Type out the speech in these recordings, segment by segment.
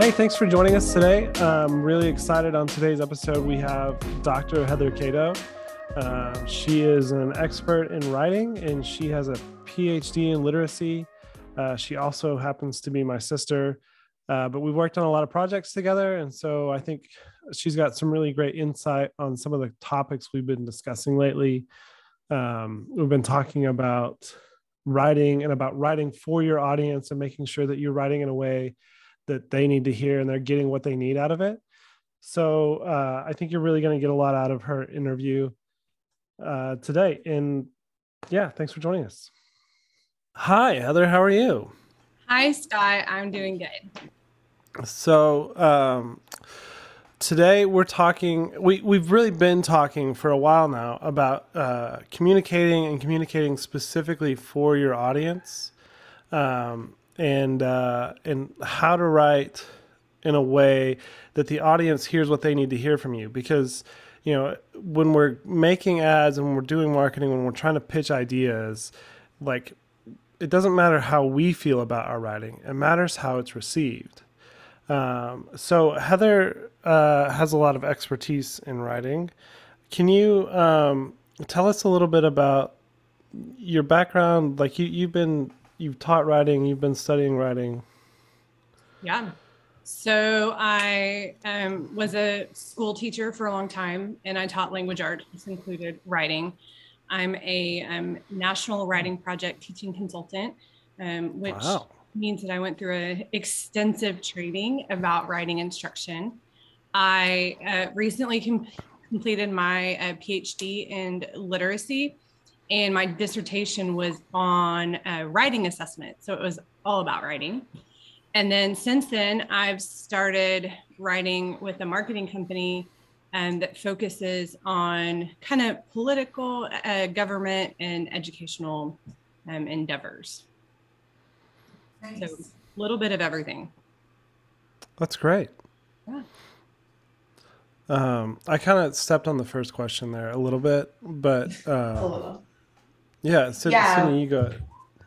Hey, thanks for joining us today. I'm really excited on today's episode. We have Dr. Heather Cato. Um, she is an expert in writing and she has a PhD in literacy. Uh, she also happens to be my sister, uh, but we've worked on a lot of projects together. And so I think she's got some really great insight on some of the topics we've been discussing lately. Um, we've been talking about writing and about writing for your audience and making sure that you're writing in a way that they need to hear and they're getting what they need out of it. So uh, I think you're really going to get a lot out of her interview uh, today. And yeah, thanks for joining us. Hi, Heather. How are you? Hi, Scott. I'm doing good. So um, today we're talking. We we've really been talking for a while now about uh, communicating and communicating specifically for your audience. Um, and uh, and how to write in a way that the audience hears what they need to hear from you. Because you know when we're making ads and when we're doing marketing when we're trying to pitch ideas like it doesn't matter how we feel about our writing. It matters how it's received. Um, so heather uh, has a lot of expertise in writing. Can you um, tell us a little bit about your background? Like you, you've been you've taught writing, you've been studying writing. Yeah. So I um, was a school teacher for a long time, and I taught language arts, included writing. I'm a um, national writing project teaching consultant, um, which wow. means that I went through an extensive training about writing instruction. I uh, recently com- completed my uh, PhD in literacy and my dissertation was on uh, writing assessment. So it was all about writing. And then since then, I've started writing with a marketing company um, that focuses on kind of political, uh, government, and educational um, endeavors. Nice. So a little bit of everything. That's great. Yeah. Um, I kind of stepped on the first question there a little bit, but uh, a little. Yeah, so yeah. Sydney, you go.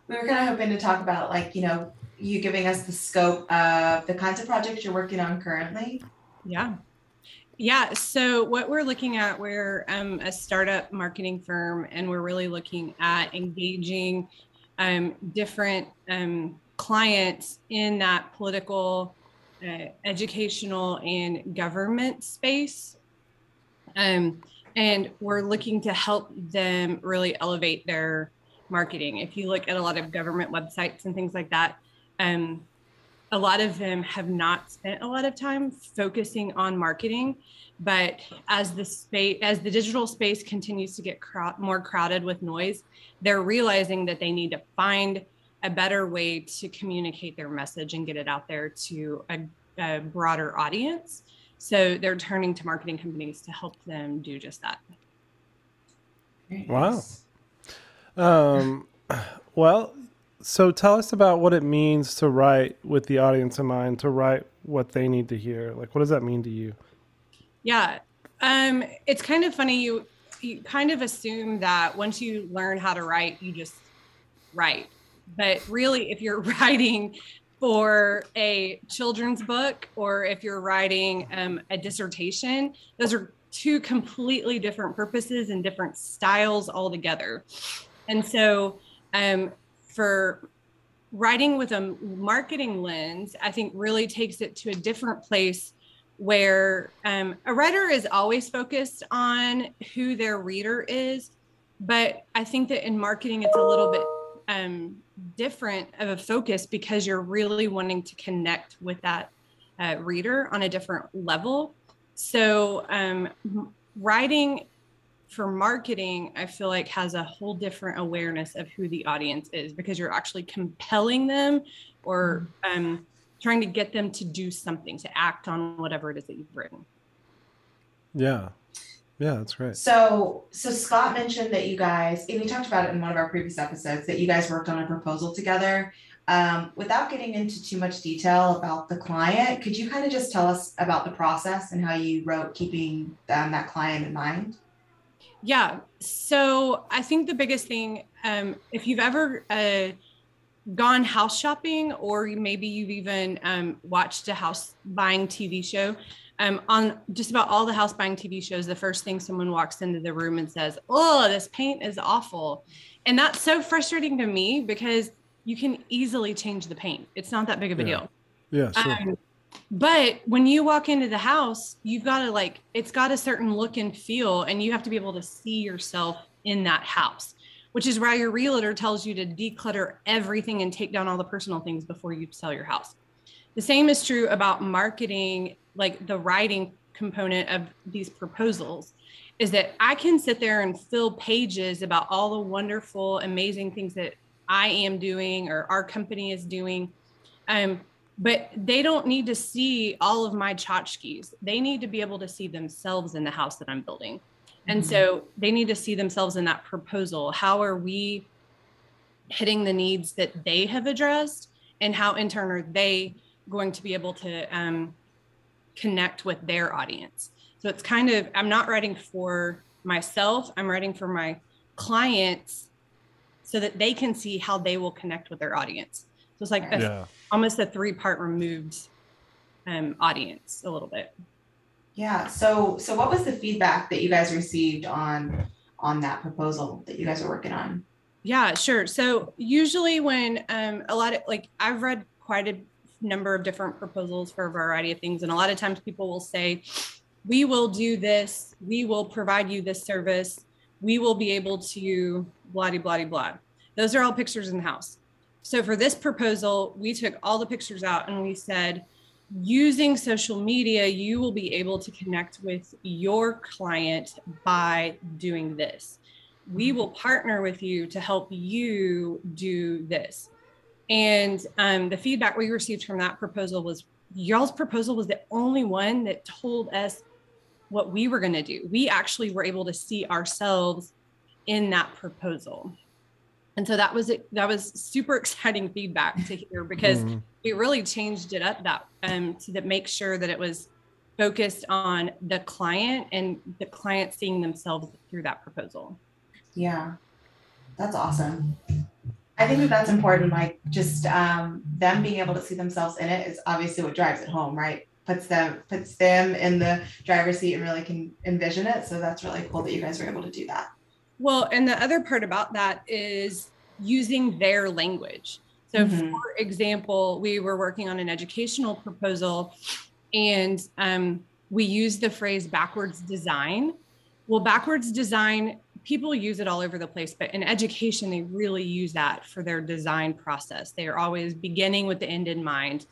We were kind of hoping to talk about like, you know, you giving us the scope of the kinds of projects you're working on currently. Yeah. Yeah. So what we're looking at, we're um, a startup marketing firm, and we're really looking at engaging um, different um, clients in that political, uh, educational, and government space. Um, and we're looking to help them really elevate their marketing. If you look at a lot of government websites and things like that, um, a lot of them have not spent a lot of time focusing on marketing. But as the space, as the digital space continues to get more crowded with noise, they're realizing that they need to find a better way to communicate their message and get it out there to a, a broader audience. So they're turning to marketing companies to help them do just that. Wow. Um, well, so tell us about what it means to write with the audience in mind, to write what they need to hear. Like, what does that mean to you? Yeah. Um, it's kind of funny. You, you kind of assume that once you learn how to write, you just write. But really, if you're writing for a children's book or if you're writing um, a dissertation, those are two completely different purposes and different styles altogether. And so, um, for writing with a marketing lens, I think really takes it to a different place where um, a writer is always focused on who their reader is. But I think that in marketing, it's a little bit um, different of a focus because you're really wanting to connect with that uh, reader on a different level. So, um, writing for marketing, I feel like has a whole different awareness of who the audience is because you're actually compelling them or um, trying to get them to do something, to act on whatever it is that you've written. Yeah. Yeah, that's great. So, so Scott mentioned that you guys, and we talked about it in one of our previous episodes, that you guys worked on a proposal together. Um, without getting into too much detail about the client, could you kind of just tell us about the process and how you wrote keeping um, that client in mind? Yeah. So I think the biggest thing, um, if you've ever uh, gone house shopping or maybe you've even um, watched a house buying TV show, um, on just about all the house buying TV shows, the first thing someone walks into the room and says, Oh, this paint is awful. And that's so frustrating to me because you can easily change the paint. It's not that big of a Yeah. deal. Yeah, sure. Um, but when you walk into the house, you've got to like, it's got a certain look and feel, and you have to be able to see yourself in that house, which is why your realtor tells you to declutter everything and take down all the personal things before you sell your house. The same is true about marketing, like the writing component of these proposals, is that I can sit there and fill pages about all the wonderful, amazing things that I am doing or our company is doing. Um, but they don't need to see all of my tchotchkes. They need to be able to see themselves in the house that I'm building. And Mhm. so they need to see themselves in that proposal. How are we hitting the needs that they have addressed? And how in turn are they going to be able to um, connect with their audience? So it's kind of, I'm not writing for myself, I'm writing for my clients so that they can see how they will connect with their audience. So it's like a yeah. almost a three part removed um, audience a little bit. Yeah, so so what was the feedback that you guys received on on that proposal that you guys were working on? Yeah, sure. So usually when um, a lot of like I've read quite a number of different proposals for a variety of things, and a lot of times people will say, "We will do this. We will provide you this service. We will be able to blah de blah blah." Those are all pictures in the house. So for this proposal, we took all the pictures out and we said, using social media, you will be able to connect with your client by doing this. We will partner with you to help you do this. And um, the feedback we received from that proposal was y'all's proposal was the only one that told us what we were going to do. We actually were able to see ourselves in that proposal. And so that was that was super exciting feedback to hear because Mhm. we really changed it up that um to that make sure that it was focused on the client and the client seeing themselves through that proposal. Yeah, that's awesome. I think that that's important. Like just um, them being able to see themselves in it is obviously what drives it home, right? Puts them puts them in the driver's seat and really can envision it. So that's really cool that you guys were able to do that. Well, and the other part about that is using their language. So, Mhm. for example, we were working on an educational proposal and um, we used the phrase backwards design. Well, backwards design, people use it all over the place, but in education, they really use that for their design process. They are always beginning with the end in mind,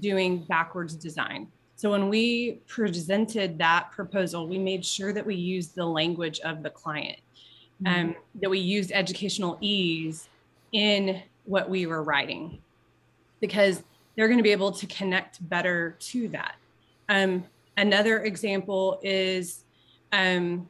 doing backwards design. So when we presented that proposal, we made sure that we used the language of the client um, that we used educational ease in what we were writing because they're going to be able to connect better to that. Um, another example is um,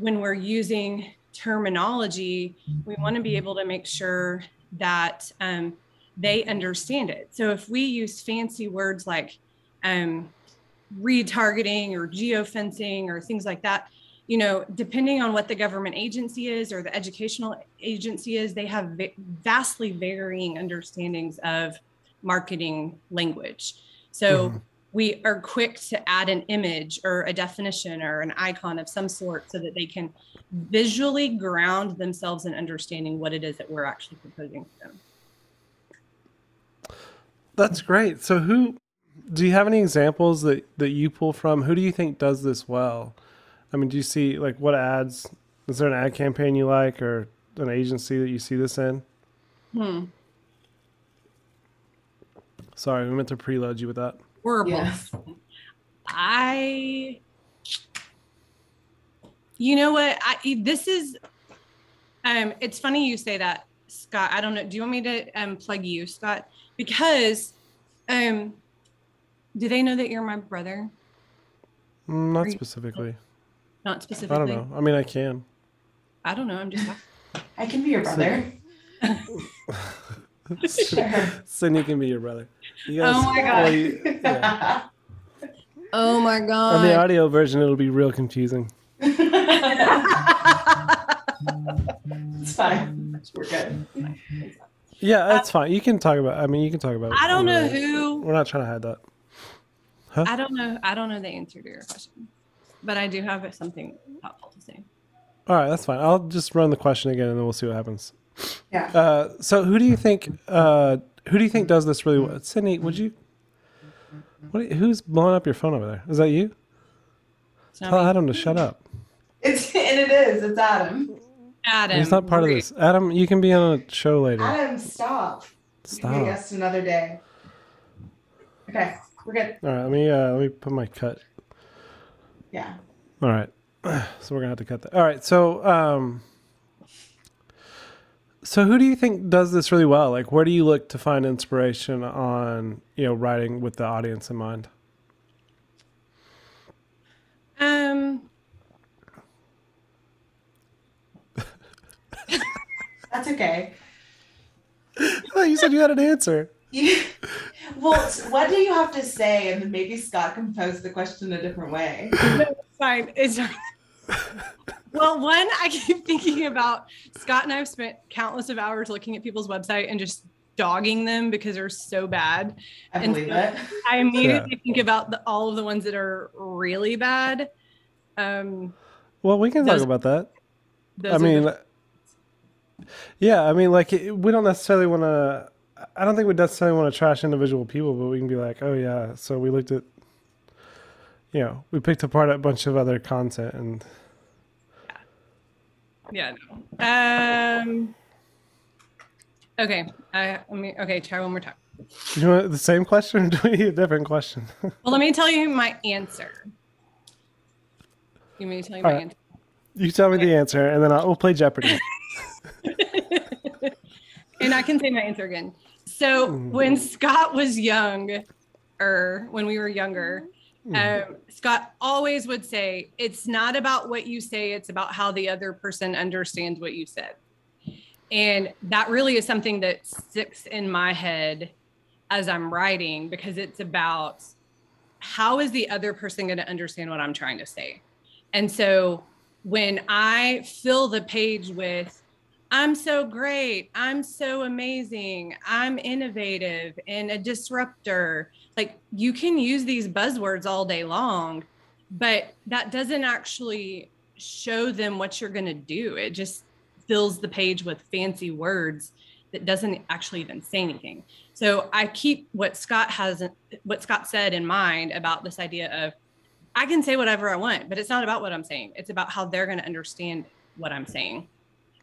when we're using terminology, we want to be able to make sure that um, they understand it. So if we use fancy words like um, retargeting or geofencing or things like that, you know, depending on what the government agency is or the educational agency is, they have vastly varying understandings of marketing language. So Mhm. We are quick to add an image or a definition or an icon of some sort so that they can visually ground themselves in understanding what it is that we're actually proposing to them. That's great. So who do you have any examples that that you pull from? Who do you think does this well? I mean, do you see like what ads? Is there an ad campaign you like or an agency that you see this in? Hmm. Sorry, we meant to preload you with that. Horrible. Yes. I, you know what? I this is, um, it's funny you say that, Scott. I don't know. Do you want me to um plug you, Scott? Because, um, do they know that you're my brother? Mm, Not you- specifically. Not specifically. I don't know. I mean, I can. I don't know. I'm just. I can be your brother. Sure. Cindy can be your brother. You Oh my God. well, you- yeah. Oh my god. On the audio version, it'll be real confusing. it's fine. We're good. Yeah, that's fine. You can talk about. I mean, you can talk about. I don't know who. We're not trying to hide that. Huh? I don't know. I don't know the answer to your question, but I do have something thoughtful to say. All right, that's fine. I'll just run the question again, and then we'll see what happens. Yeah. Uh, so, who do you think? Uh, who do you think does this really well? Sydney, would you? What? Who's blowing up your phone over there? Is that you? Tell me. Adam to shut up. It's and it is. It's Adam. Adam. He's not part of this. Adam, you can be on a show later. Adam, stop. You can be a Stop. guest another day. Okay, we're good. All right, let me uh, let me put my cut. Yeah. All right, so we're gonna have to cut that. All right, so um, so who do you think does this really well? Like, where do you look to find inspiration on you know writing with the audience in mind? Um. That's okay. Oh, you said you had an answer. You, well, what do you have to say? And then maybe Scott can pose the question a different way. It's fine. It's fine. well, one, I keep thinking about Scott and I have spent countless of hours looking at people's website and just dogging them because they're so bad. I And believe so- it. I immediately think about the, all of the ones that are really bad. Um, Well, we can Those- talk about that. I are the- mean, yeah, I mean, like it, we don't necessarily want to. I don't think we necessarily want to trash individual people, but we can be like, oh yeah, so we looked at, you know, we picked apart a bunch of other content, and yeah. No. Um. Okay. I. I mean. Okay. Try one more time. do you want the same question or do we need a different question? Well, let me tell you my answer. You me to tell you All my right. answer? you tell me the answer, and then I'll we'll play Jeopardy. and I can say my answer again. So when Scott was young, or when we were younger, um, Scott always would say, "It's not about what you say; it's about how the other person understands what you said." And that really is something that sticks in my head as I'm writing because it's about how is the other person going to understand what I'm trying to say. And so when I fill the page with I'm so great. I'm so amazing. I'm innovative and a disruptor. Like you can use these buzzwords all day long, but that doesn't actually show them what you're going to do. It just fills the page with fancy words that doesn't actually even say anything. So I keep what Scott has what Scott said in mind about this idea of I can say whatever I want, but it's not about what I'm saying. It's about how they're going to understand what I'm saying.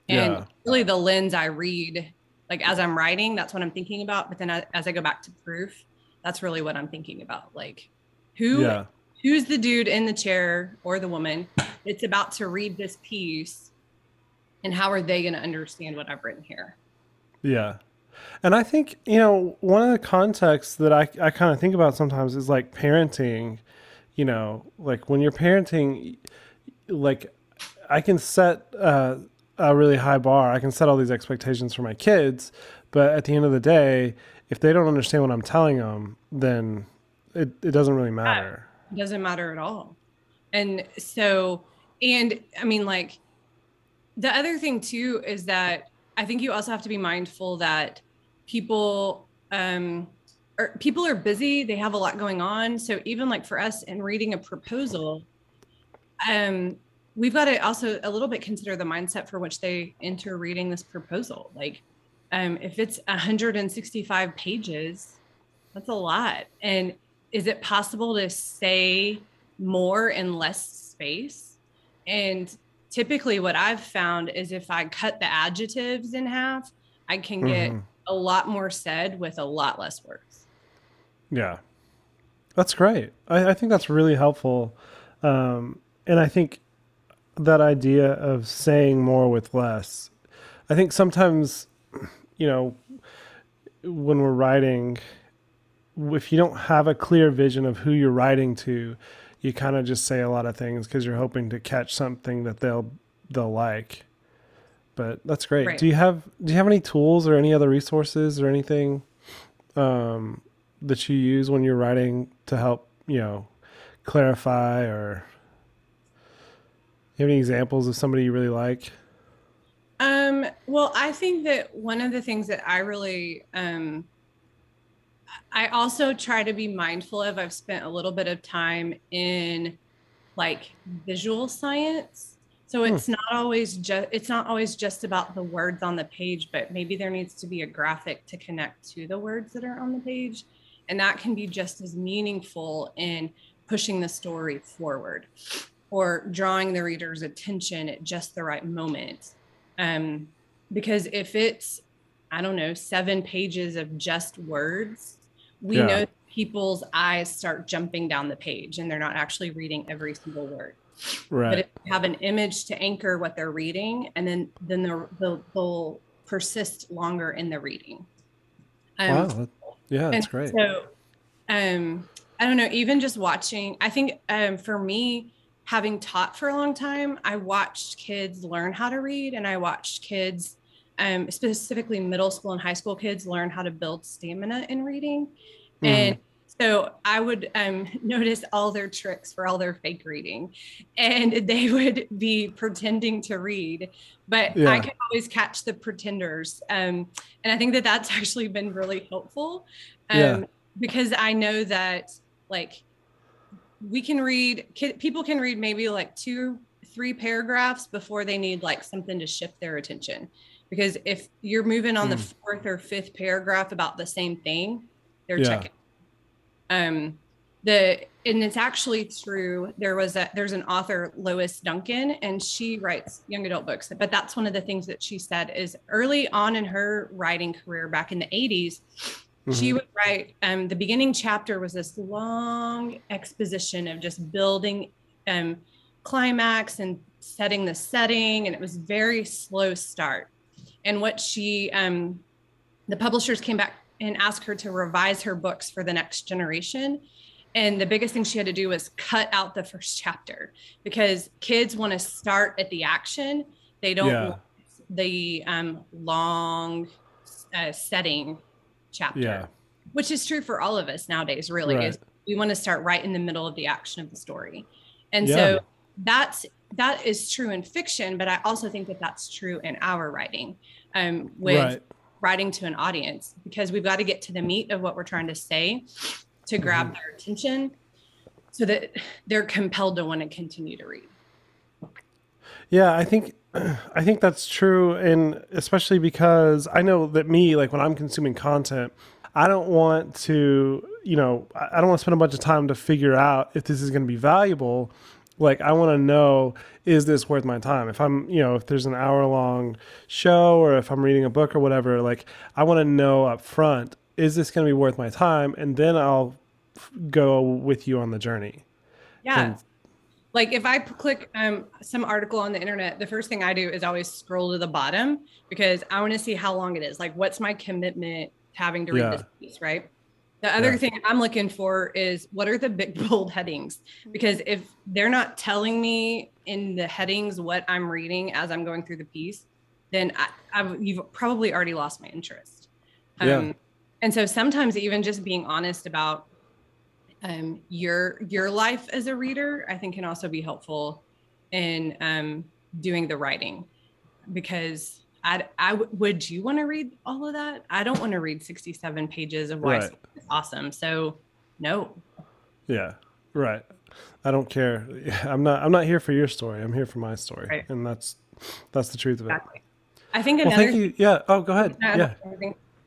And Yeah. really the lens I read, like as I'm writing, that's what I'm thinking about. But then I, as I go back to proof, that's really what I'm thinking about. Like who yeah, who's the dude in the chair or the woman that's about to read this piece and how are they going to understand what I've written here? yeah. And I think you know one of the contexts that I I kind of think about sometimes is like parenting. You know, like when you're parenting, like I can set uh, a really high bar. I can set all these expectations for my kids, but at the end of the day, if they don't understand what I'm telling them, then it, it doesn't really matter. It doesn't matter at all. And so, and I mean, like, the other thing too is that I think you also have to be mindful that people, um, or people are busy, they have a lot going on. So even like for us in reading a proposal, um, we've got to also a little bit consider the mindset for which they enter reading this proposal. Like, um, if it's 165 pages, that's a lot. And is it possible to say more in less space? And typically, what I've found is if I cut the adjectives in half, I can get Mhm. a lot more said with a lot less words. Yeah, that's great. I, I think that's really helpful, um, and I think that idea of saying more with less. I think sometimes, you know, when we're writing, if you don't have a clear vision of who you're writing to, you kind of just say a lot of things because you're hoping to catch something that they'll they'll like. But that's great. Right. Do you have do you have any tools or any other resources or anything um, that you use when you're writing to help you know clarify or you have any examples of somebody you really like? Um, well, I think that one of the things that I really um, I also try to be mindful of. I've spent a little bit of time in like visual science. So hmm. it's hmm. not always just it's not always just about the words on the page, but maybe there needs to be a graphic to connect to the words that are on the page. And that can be just as meaningful in pushing the story forward or drawing the reader's attention at just the right moment. Um, because if it's, I don't know, seven pages of just words, we yeah. know people's eyes start jumping down the page and they're not actually reading every single word. Right. But if you have an image to anchor what they're reading, and then then they'll, they'll, they'll persist longer in the reading. Um, wow. Yeah, that's great. So, um, I don't know, even just watching, I think um, for me, having taught for a long time, I watched kids learn how to read and I watched kids, um, specifically middle school and high school kids, learn how to build stamina in reading. Mm-hmm. And so I would um, notice all their tricks for all their fake reading, and they would be pretending to read, but yeah. I could always catch the pretenders. Um, and I think that that's actually been really helpful um, yeah. because I know that like we can read people can read maybe like two three paragraphs before they need like something to shift their attention because if you're moving on mm. the hmm. fourth or fifth paragraph about the same thing they're yeah. checking um the and it's actually true there was a there's an author lois duncan and she writes young adult books but that's one of the things that she said is early on in her writing career back in the 80s Mm-hmm. She would write, um, the beginning chapter was this long exposition of just building um, climax and setting the setting. And it was very slow start. And what she, um, the publishers came back and asked her to revise her books for the next generation. And the biggest thing she had to do was cut out the first chapter because kids want to start at the action. They don't yeah. want the um, long uh, setting chapter. Yeah. Which is true for all of us nowadays, really, right. is we want to start right in the middle of the action of the story. And yeah. so that's that is true in fiction, but I also think that that's true in our writing um, with right. writing to an audience because we've got to get to the meat of what we're trying to say to grab mm-hmm. their attention so that they're compelled to want to continue to read. Yeah, I think I think that's true, and especially because I know that me, like when I'm consuming content, I don't want to, you know, I don't want to spend a bunch of time to figure out if this is going to be valuable. Like I want to know is this worth my time? If I'm, you know, if there's an hour long show or if I'm reading a book or whatever, like I want to know up front is this going to be worth my time, and then I'll go with you on the journey. Yeah. And like if I click um, some article on the internet, the first thing I do is always scroll to the bottom because I want to see how long it is. Like, what's my commitment having to read yeah. this piece, right? The other yeah. thing I'm looking for is what are the big bold headings? Because if they're not telling me in the headings what I'm reading as I'm going through the piece, then I, I've, you've probably already lost my interest. Um, yeah. And so sometimes even just being honest about um, your your life as a reader, I think, can also be helpful in um, doing the writing because I, I would you want to read all of that? I don't want to read 67 pages of why right. it's awesome. So no. Yeah. Right. I don't care. I'm not I'm not here for your story. I'm here for my story. Right. And that's that's the truth of it. Exactly. I think another well, thank you. Yeah. Oh, go ahead. Yeah.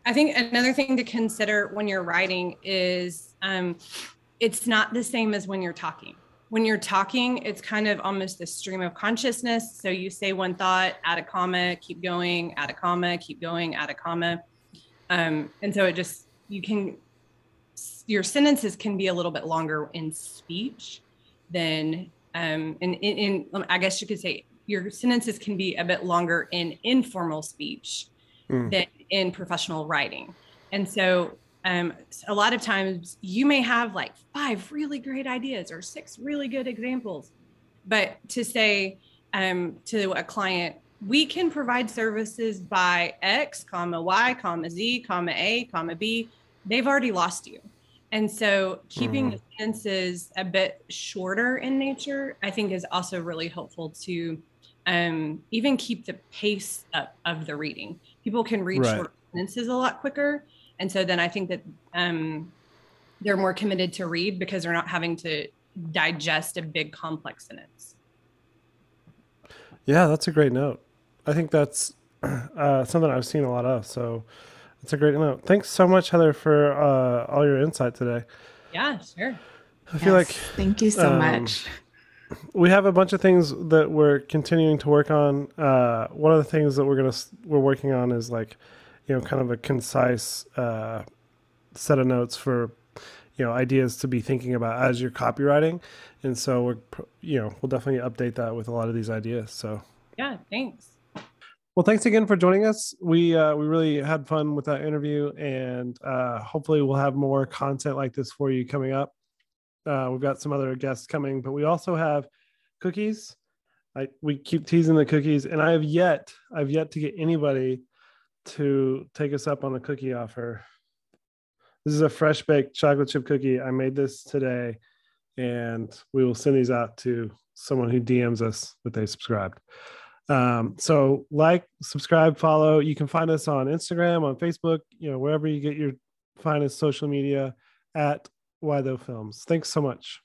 I think another thing to consider when you're writing is um, it's not the same as when you're talking. When you're talking, it's kind of almost the stream of consciousness. So you say one thought, add a comma, keep going, add a comma, keep going, add a comma. Um, and so it just, you can, your sentences can be a little bit longer in speech than, um, in, in, in I guess you could say your sentences can be a bit longer in informal speech mm. than in professional writing. And so um, a lot of times you may have like five really great ideas or six really good examples but to say um, to a client we can provide services by x comma y comma z comma a comma b they've already lost you and so keeping mm. the sentences a bit shorter in nature i think is also really helpful to um, even keep the pace up of the reading. People can read Right. short sentences a lot quicker. And so then I think that um, they're more committed to read because they're not having to digest a big complex sentence. Yeah, that's a great note. I think that's uh, something I've seen a lot of. So that's a great note. Thanks so much, Heather, for uh, all your insight today. Yeah, sure. I feel like thank you so um, much. we have a bunch of things that we're continuing to work on. Uh, one of the things that we're gonna we're working on is like, you know, kind of a concise uh, set of notes for, you know, ideas to be thinking about as you're copywriting, and so we're you know we'll definitely update that with a lot of these ideas. So. Yeah, thanks. Well, thanks again for joining us. We uh, we really had fun with that interview, and uh, hopefully we'll have more content like this for you coming up. Uh, we've got some other guests coming, but we also have cookies. I we keep teasing the cookies, and I have yet I've yet to get anybody to take us up on the cookie offer. This is a fresh baked chocolate chip cookie. I made this today, and we will send these out to someone who DMs us that they subscribed. Um, so like, subscribe, follow. You can find us on Instagram, on Facebook, you know, wherever you get your finest social media at Why Though Films. Thanks so much.